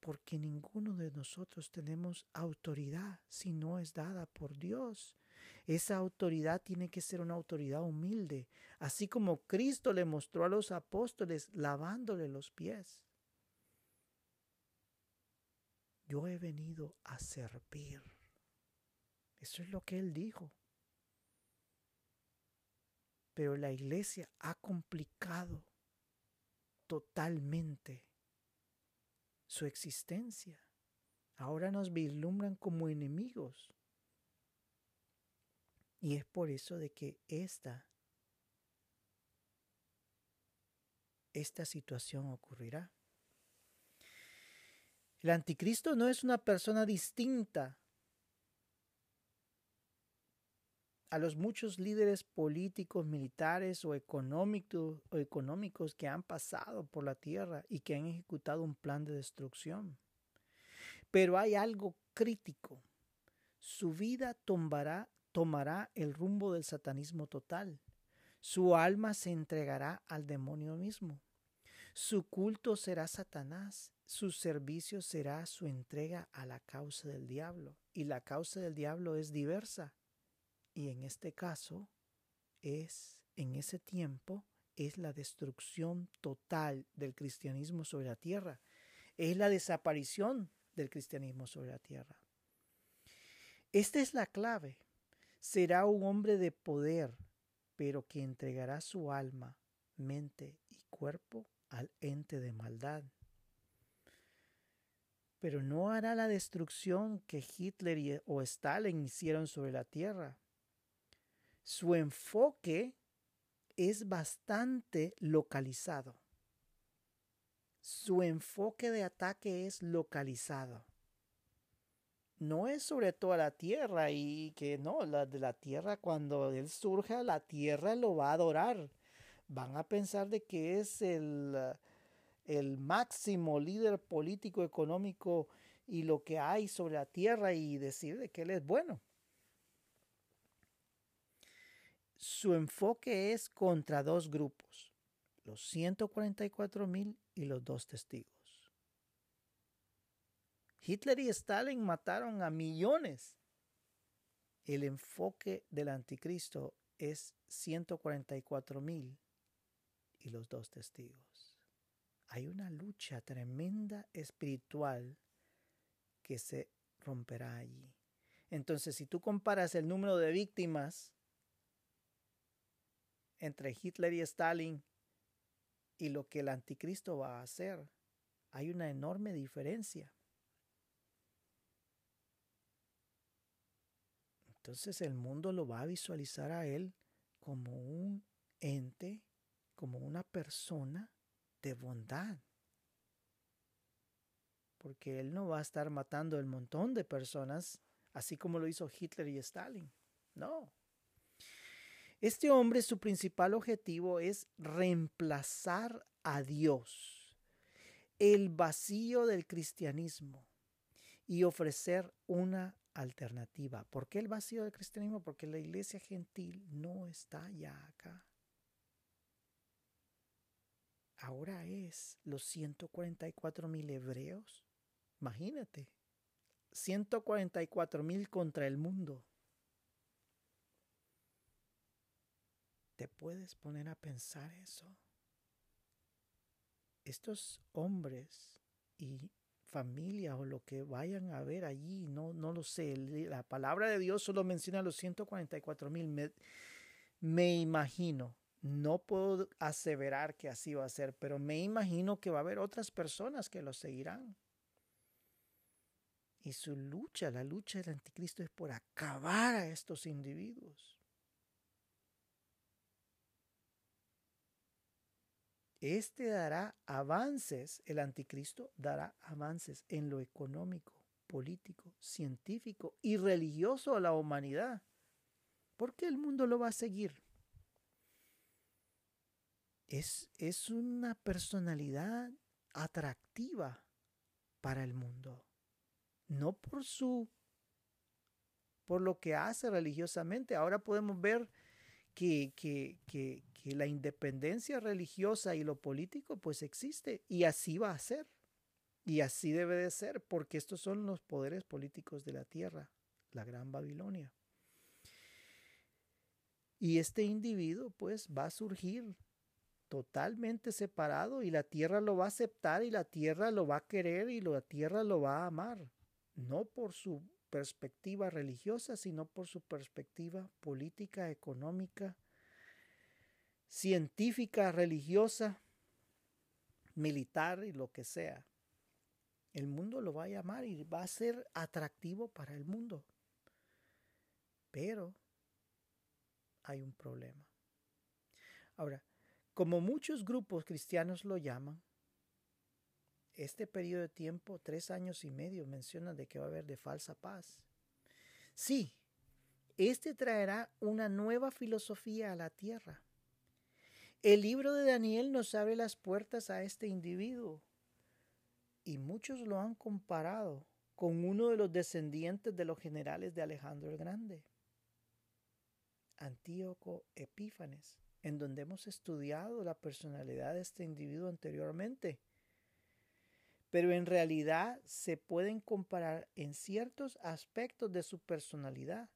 S1: porque ninguno de nosotros tenemos autoridad si no es dada por Dios. Esa autoridad tiene que ser una autoridad humilde, así como Cristo le mostró a los apóstoles lavándole los pies. Yo he venido a servir. Eso es lo que él dijo. Pero la iglesia ha complicado totalmente su existencia. Ahora nos vislumbran como enemigos. Y es por eso de que esta, esta situación ocurrirá. El anticristo no es una persona distinta a los muchos líderes políticos, militares o económicos, que han pasado por la tierra y que han ejecutado un plan de destrucción. Pero hay algo crítico. Su vida tomará el rumbo del satanismo total. Su alma se entregará al demonio mismo. Su culto será Satanás, su servicio será su entrega a la causa del diablo. Y la causa del diablo es diversa. Y en este caso es en ese tiempo es la destrucción total del cristianismo sobre la tierra, es la desaparición del cristianismo sobre la tierra. Esta es la clave. Será un hombre de poder, pero que entregará su alma, mente y cuerpo al ente de maldad. Pero no hará la destrucción que Hitler o Stalin hicieron sobre la tierra. Su enfoque es bastante localizado. Su enfoque de ataque es localizado. No es sobre toda la tierra y que no, la de la tierra cuando él surja, la tierra lo va a adorar. Van a pensar de que es el, el máximo líder político, económico y lo que hay sobre la tierra y decir de que él es bueno. Su enfoque es contra dos grupos, los 144 mil y los dos testigos. Hitler y Stalin mataron a millones. El enfoque del anticristo es 144 mil y los dos testigos. Hay una lucha tremenda espiritual que se romperá allí. Entonces, si tú comparas el número de víctimas entre Hitler y Stalin y lo que el anticristo va a hacer, hay una enorme diferencia. Entonces el mundo lo va a visualizar a él como un ente, como una persona de bondad. Porque él no va a estar matando el montón de personas, así como lo hizo Hitler y Stalin. No, este hombre, su principal objetivo es reemplazar a Dios, el vacío del cristianismo y ofrecer una alternativa. ¿Por qué el vacío del cristianismo? Porque la iglesia gentil no está ya acá. Ahora es los 144 mil hebreos. Imagínate, 144 mil contra el mundo. ¿Te puedes poner a pensar eso? Estos hombres y familia o lo que vayan a ver allí, no, no lo sé. La palabra de Dios solo menciona los 144 mil. Me, me imagino, no puedo aseverar que así va a ser, pero me imagino que va a haber otras personas que lo seguirán. Y su lucha, la lucha del anticristo es por acabar a estos individuos. Este dará avances, el anticristo dará avances en lo económico, político, científico y religioso a la humanidad. ¿Por qué el mundo lo va a seguir? Es, es una personalidad atractiva para el mundo. No por su por lo que hace religiosamente. Ahora podemos ver que, que, que, que la independencia religiosa y lo político pues existe y así va a ser. Y así debe de ser porque estos son los poderes políticos de la tierra, la gran Babilonia. Y este individuo pues va a surgir totalmente separado y la tierra lo va a aceptar y la tierra lo va a querer y la tierra lo va a amar, no por su perspectiva religiosa, sino por su perspectiva política, económica, científica, religiosa, militar y lo que sea. El mundo lo va a llamar y va a ser atractivo para el mundo. Pero hay un problema. Ahora, como muchos grupos cristianos lo llaman, este periodo de tiempo, tres años y medio, menciona de que va a haber de falsa paz. Sí, este traerá una nueva filosofía a la tierra el libro de Daniel nos abre las puertas a este individuo y muchos lo han comparado con uno de los descendientes de los generales de Alejandro el Grande, Antíoco Epífanes, en donde hemos estudiado la personalidad de este individuo anteriormente. Pero en realidad se pueden comparar en ciertos aspectos de su personalidad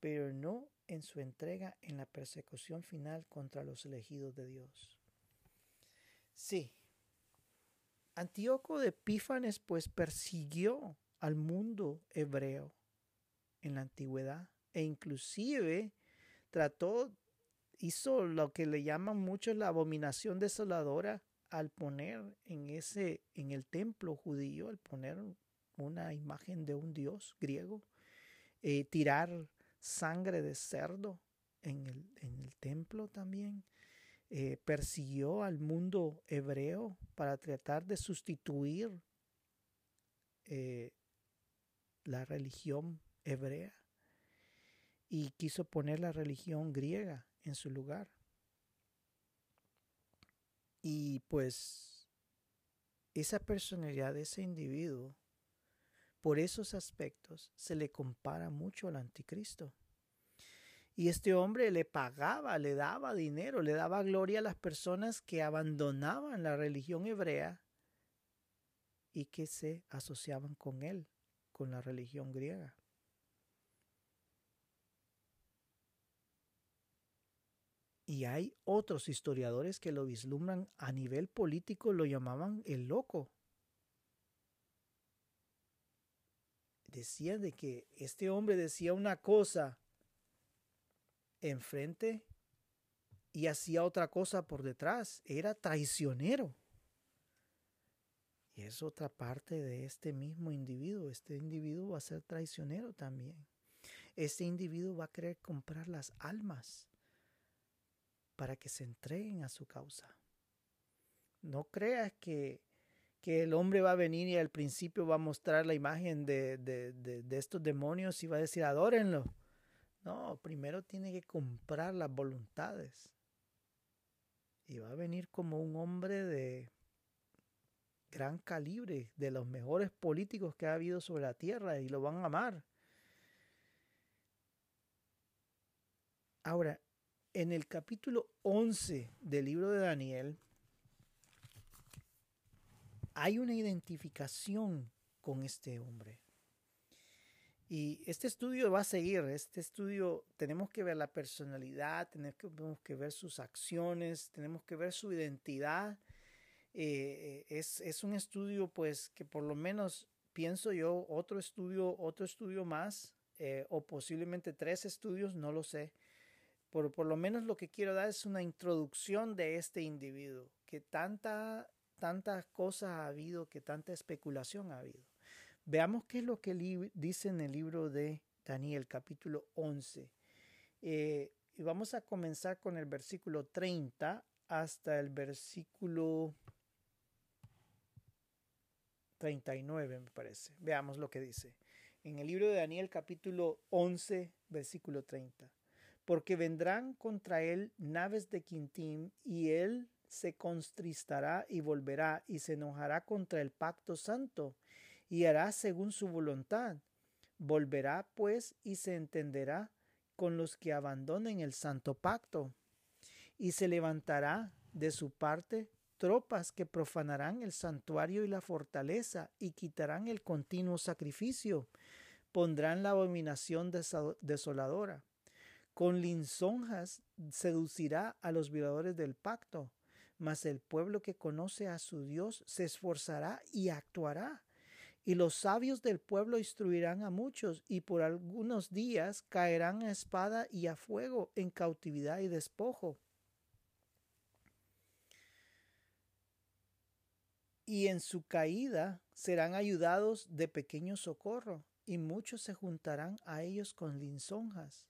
S1: pero no en su entrega en la persecución final contra los elegidos de Dios. Sí, Antíoco de Epífanes pues persiguió al mundo hebreo en la antigüedad e inclusive trató, hizo lo que le llaman mucho la abominación desoladora al poner en ese, en el templo judío, al poner una imagen de un dios griego, eh, tirar sangre de cerdo en el, en el templo también. Eh, persiguió al mundo hebreo para tratar de sustituir eh, la religión hebrea y quiso poner la religión griega en su lugar. Y pues esa personalidad de ese individuo, por esos aspectos, se le compara mucho al anticristo. Y este hombre le pagaba, le daba dinero, le daba gloria a las personas que abandonaban la religión hebrea y que se asociaban con él, con la religión griega. Y hay otros historiadores que lo vislumbran a nivel político, lo llamaban el loco. Decían de que este hombre decía una cosa enfrente y hacía otra cosa por detrás. Era traicionero. Y es otra parte de este mismo individuo. Este individuo va a ser traicionero también. Este individuo va a querer comprar las almas para que se entreguen a su causa. No creas que, que el hombre va a venir y al principio va a mostrar la imagen de, de, de estos demonios y va a decir, adórenlo. No, primero tiene que comprar las voluntades. Y va a venir como un hombre de gran calibre, de los mejores políticos que ha habido sobre la tierra y lo van a amar. Ahora, en el capítulo 11 del libro de Daniel, hay una identificación con este hombre. Y este estudio va a seguir, este estudio tenemos que ver la personalidad, tenemos que, ver sus acciones, tenemos que ver su identidad. Eh, es, es, un estudio pues que por lo menos pienso yo, otro estudio, otro estudio más, eh, o posiblemente tres estudios, no lo sé. Por, por lo menos lo que quiero dar es una introducción de este individuo, que tanta, tantas cosas ha habido, que tanta especulación ha habido. Veamos qué es lo que dice en el libro de Daniel, capítulo 11. Eh, y vamos a comenzar con el versículo 30 hasta el versículo 39, me parece. Veamos lo que dice. En el libro de Daniel, capítulo 11, versículo 30. Porque vendrán contra él naves de Quintín, y él se contristará y volverá, y se enojará contra el pacto santo y hará según su voluntad. Volverá pues y se entenderá con los que abandonen el santo pacto. Y se levantará de su parte tropas que profanarán el santuario y la fortaleza y quitarán el continuo sacrificio. Pondrán la abominación desoladora. Con linzonjas seducirá a los violadores del pacto, mas el pueblo que conoce a su Dios se esforzará y actuará y los sabios del pueblo instruirán a muchos, y por algunos días caerán a espada y a fuego en cautividad y despojo. Y en su caída serán ayudados de pequeño socorro, y muchos se juntarán a ellos con linzonjas.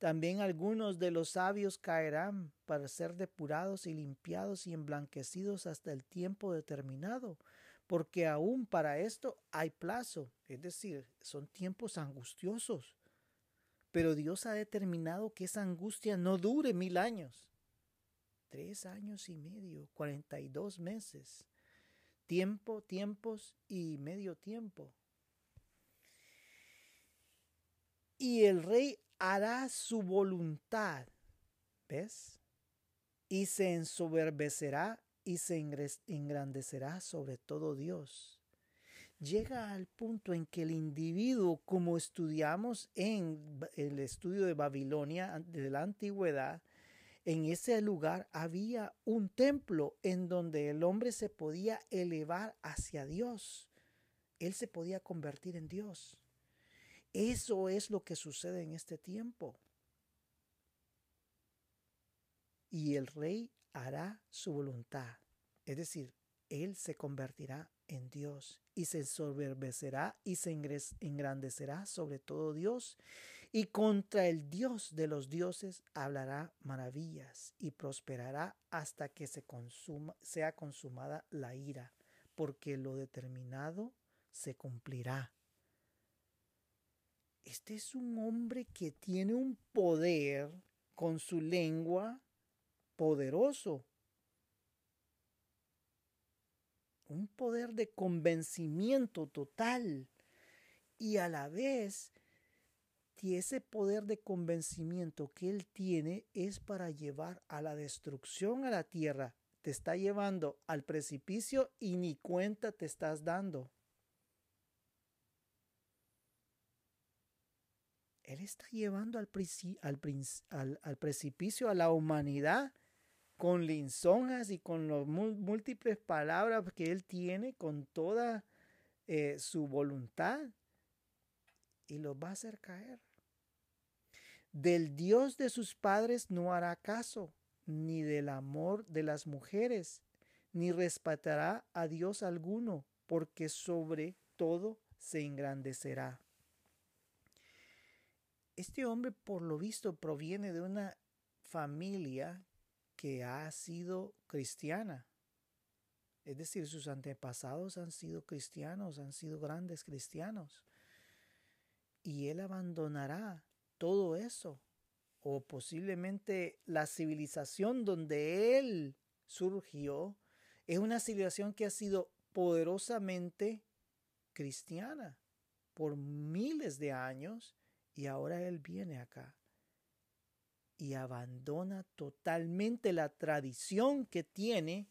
S1: También algunos de los sabios caerán para ser depurados y limpiados y emblanquecidos hasta el tiempo determinado, porque aún para esto hay plazo, es decir, son tiempos angustiosos. Pero Dios ha determinado que esa angustia no dure mil años. Tres años y medio, cuarenta y dos meses. Tiempo, tiempos y medio tiempo. Y el rey hará su voluntad, ¿ves? Y se ensoberbecerá y se engrandecerá sobre todo Dios. llega al punto en que el individuo, como estudiamos en el estudio de Babilonia de la antigüedad, en ese lugar había un templo en donde el hombre se podía elevar hacia Dios. Él se podía convertir en Dios. Eso es lo que sucede en este tiempo. Y el rey hará su voluntad. Es decir, él se convertirá en Dios y se soberbecerá y se engrandecerá sobre todo Dios y contra el Dios de los dioses hablará maravillas y prosperará hasta que se consuma, sea consumada la ira, porque lo determinado se cumplirá. Este es un hombre que tiene un poder con su lengua poderoso. Un poder de convencimiento total. Y a la vez, ese poder de convencimiento que él tiene es para llevar a la destrucción a la tierra. Te está llevando al precipicio y ni cuenta te estás dando. Él está llevando al, al, precipicio a la humanidad con linzonas y con las múltiples palabras que Él tiene, con toda eh, su voluntad, y los va a hacer caer. Del Dios de sus padres no hará caso, ni del amor de las mujeres, ni respetará a Dios alguno, porque sobre todo se engrandecerá. Este hombre, por lo visto, proviene de una familia que ha sido cristiana. Es decir, sus antepasados han sido cristianos, han sido grandes cristianos. Y él abandonará todo eso. O posiblemente la civilización donde él surgió es una civilización que ha sido poderosamente cristiana por miles de años y ahora Él viene acá y abandona totalmente la tradición que tiene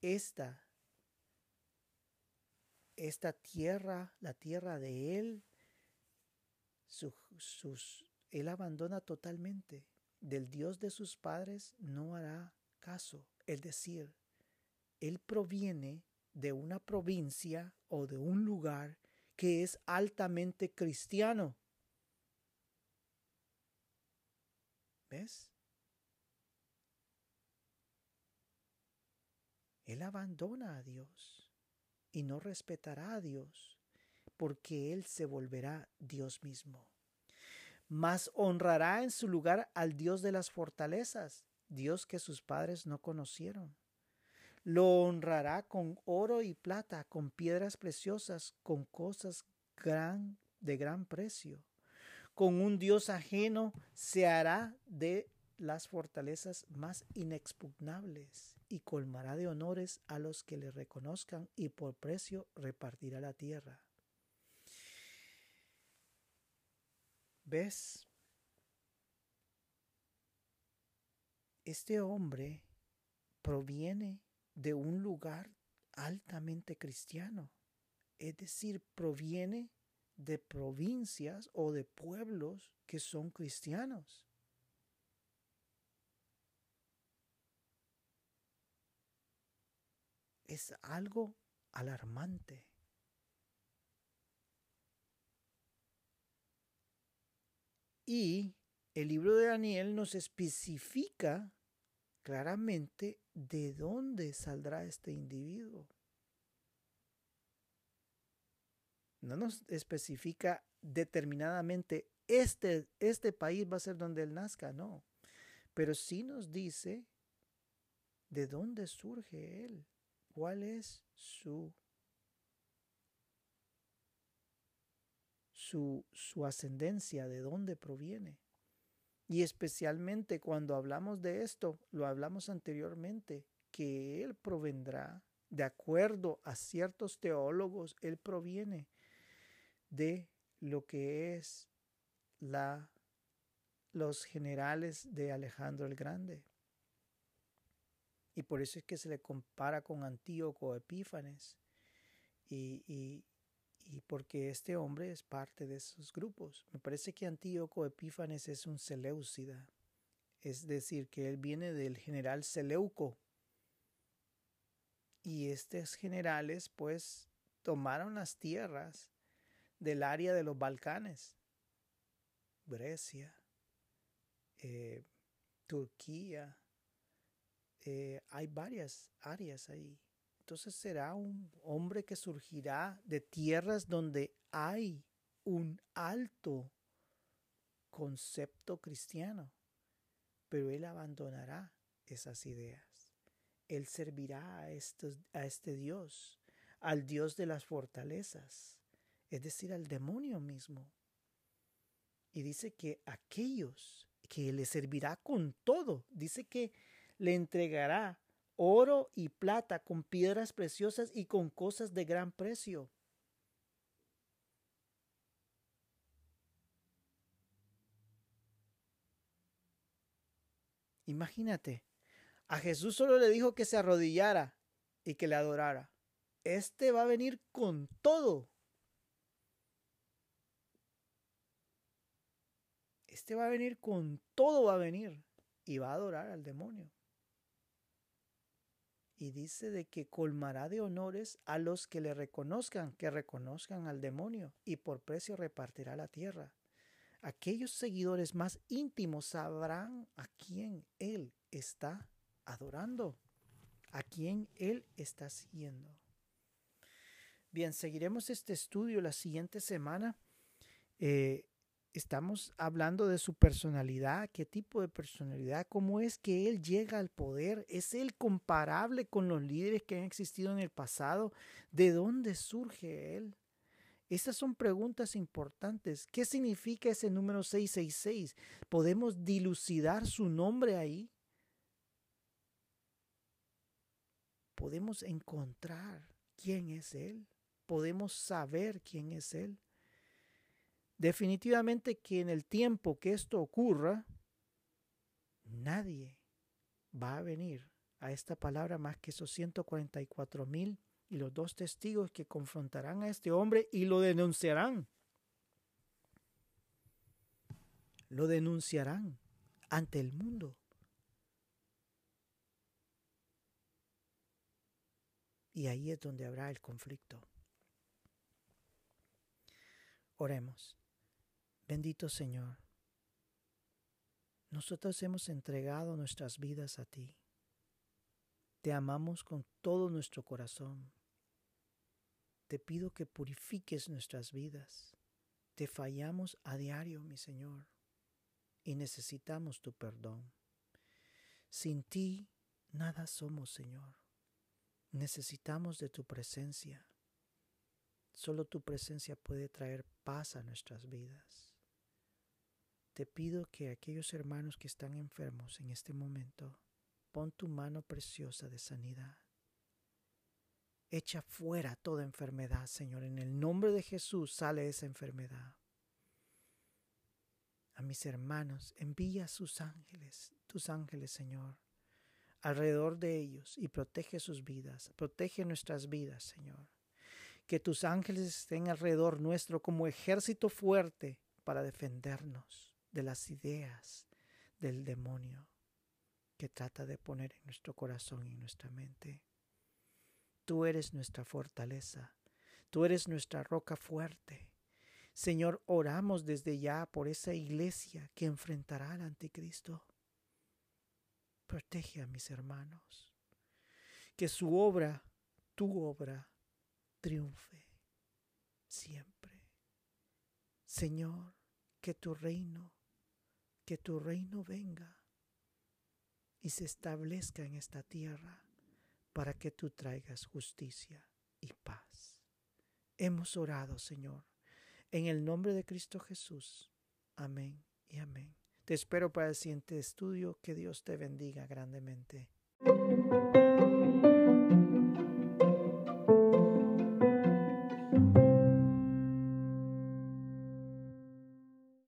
S1: esta, esta tierra, la tierra de Él. sus, él abandona totalmente. Del Dios de sus padres no hará caso. Es decir, Él proviene de una provincia o de un lugar que es altamente cristiano. Él abandona a Dios y no respetará a Dios, porque Él se volverá Dios mismo. Mas honrará en su lugar al Dios de las fortalezas, Dios que sus padres no conocieron. Lo honrará con oro y plata, con piedras preciosas, con cosas de gran precio con un Dios ajeno se hará de las fortalezas más inexpugnables y colmará de honores a los que le reconozcan y por precio repartirá la tierra. ¿Ves? Este hombre proviene de un lugar altamente cristiano, es decir, proviene de provincias o de pueblos que son cristianos. Es algo alarmante. Y el libro de Daniel nos especifica claramente de dónde saldrá este individuo. No nos especifica determinadamente este, este país va a ser donde él nazca, no. Pero sí nos dice de dónde surge él, cuál es su, su, su ascendencia, de dónde proviene. Y especialmente cuando hablamos de esto, lo hablamos anteriormente, que Él provendrá, de acuerdo a ciertos teólogos, Él proviene de lo que es la, los generales de Alejandro el Grande. Y por eso es que se le compara con Antíoco Epífanes. Y, y porque este hombre es parte de esos grupos. Me parece que Antíoco Epífanes es un Seleucida, es decir, que él viene del general Seleuco. Y estos generales pues tomaron las tierras del área de los Balcanes, Grecia, eh, Turquía, eh, hay varias áreas ahí. Entonces será un hombre que surgirá de tierras donde hay un alto concepto cristiano, pero él abandonará esas ideas. Él servirá a, a este Dios, al Dios de las fortalezas, es decir, al demonio mismo. Y dice que aquellos que le servirá con todo, dice que le entregará oro y plata, con piedras preciosas y con cosas de gran precio. Imagínate, a Jesús solo le dijo que se arrodillara y que le adorara. Este va a venir con todo. Este va a venir con todo, va a venir y va a adorar al demonio y dice de que colmará de honores a los que le reconozcan, que reconozcan al demonio, y por precio repartirá la tierra. Aquellos seguidores más íntimos sabrán a quién él está adorando, a quién él está siguiendo. Bien, seguiremos este estudio la siguiente semana. Eh, estamos hablando de su personalidad, qué tipo de personalidad, cómo es que él llega al poder, es él comparable con los líderes que han existido en el pasado, de dónde surge él. Estas son preguntas importantes. ¿Qué significa ese número 666? ¿Podemos dilucidar su nombre ahí? ¿Podemos encontrar quién es Él? ¿Podemos saber quién es Él? Definitivamente que en el tiempo que esto ocurra, nadie va a venir a esta palabra más que esos 144 mil y los dos testigos que confrontarán a este hombre y lo denunciarán. Lo denunciarán ante el mundo. Y ahí es donde habrá el conflicto. Oremos. Bendito Señor, nosotros hemos entregado nuestras vidas a ti. Te amamos con todo nuestro corazón. Te pido que purifiques nuestras vidas. Te fallamos a diario, mi Señor, y necesitamos tu perdón. Sin ti nada somos, Señor. Necesitamos de tu presencia. Solo tu presencia puede traer paz a nuestras vidas. Te pido que aquellos hermanos que están enfermos en este momento, pon tu mano preciosa de sanidad. Echa fuera toda enfermedad, Señor. En el nombre de Jesús sale esa enfermedad. A mis hermanos, envía sus ángeles, tus ángeles, Señor, alrededor de ellos y protege sus vidas, protege nuestras vidas, Señor. Que tus ángeles estén alrededor nuestro como ejército fuerte para defendernos de las ideas del demonio que trata de poner en nuestro corazón y en nuestra mente. Tú eres nuestra fortaleza, tú eres nuestra roca fuerte. Señor, oramos desde ya por esa iglesia que enfrentará al anticristo. Protege a mis hermanos, que su obra, tu obra, triunfe siempre. Señor, que tu reino que tu reino venga y se establezca en esta tierra para que tú traigas justicia y paz. Hemos orado, Señor, en el nombre de Cristo Jesús. Amén y amén. Te espero para el siguiente estudio. Que Dios te bendiga grandemente.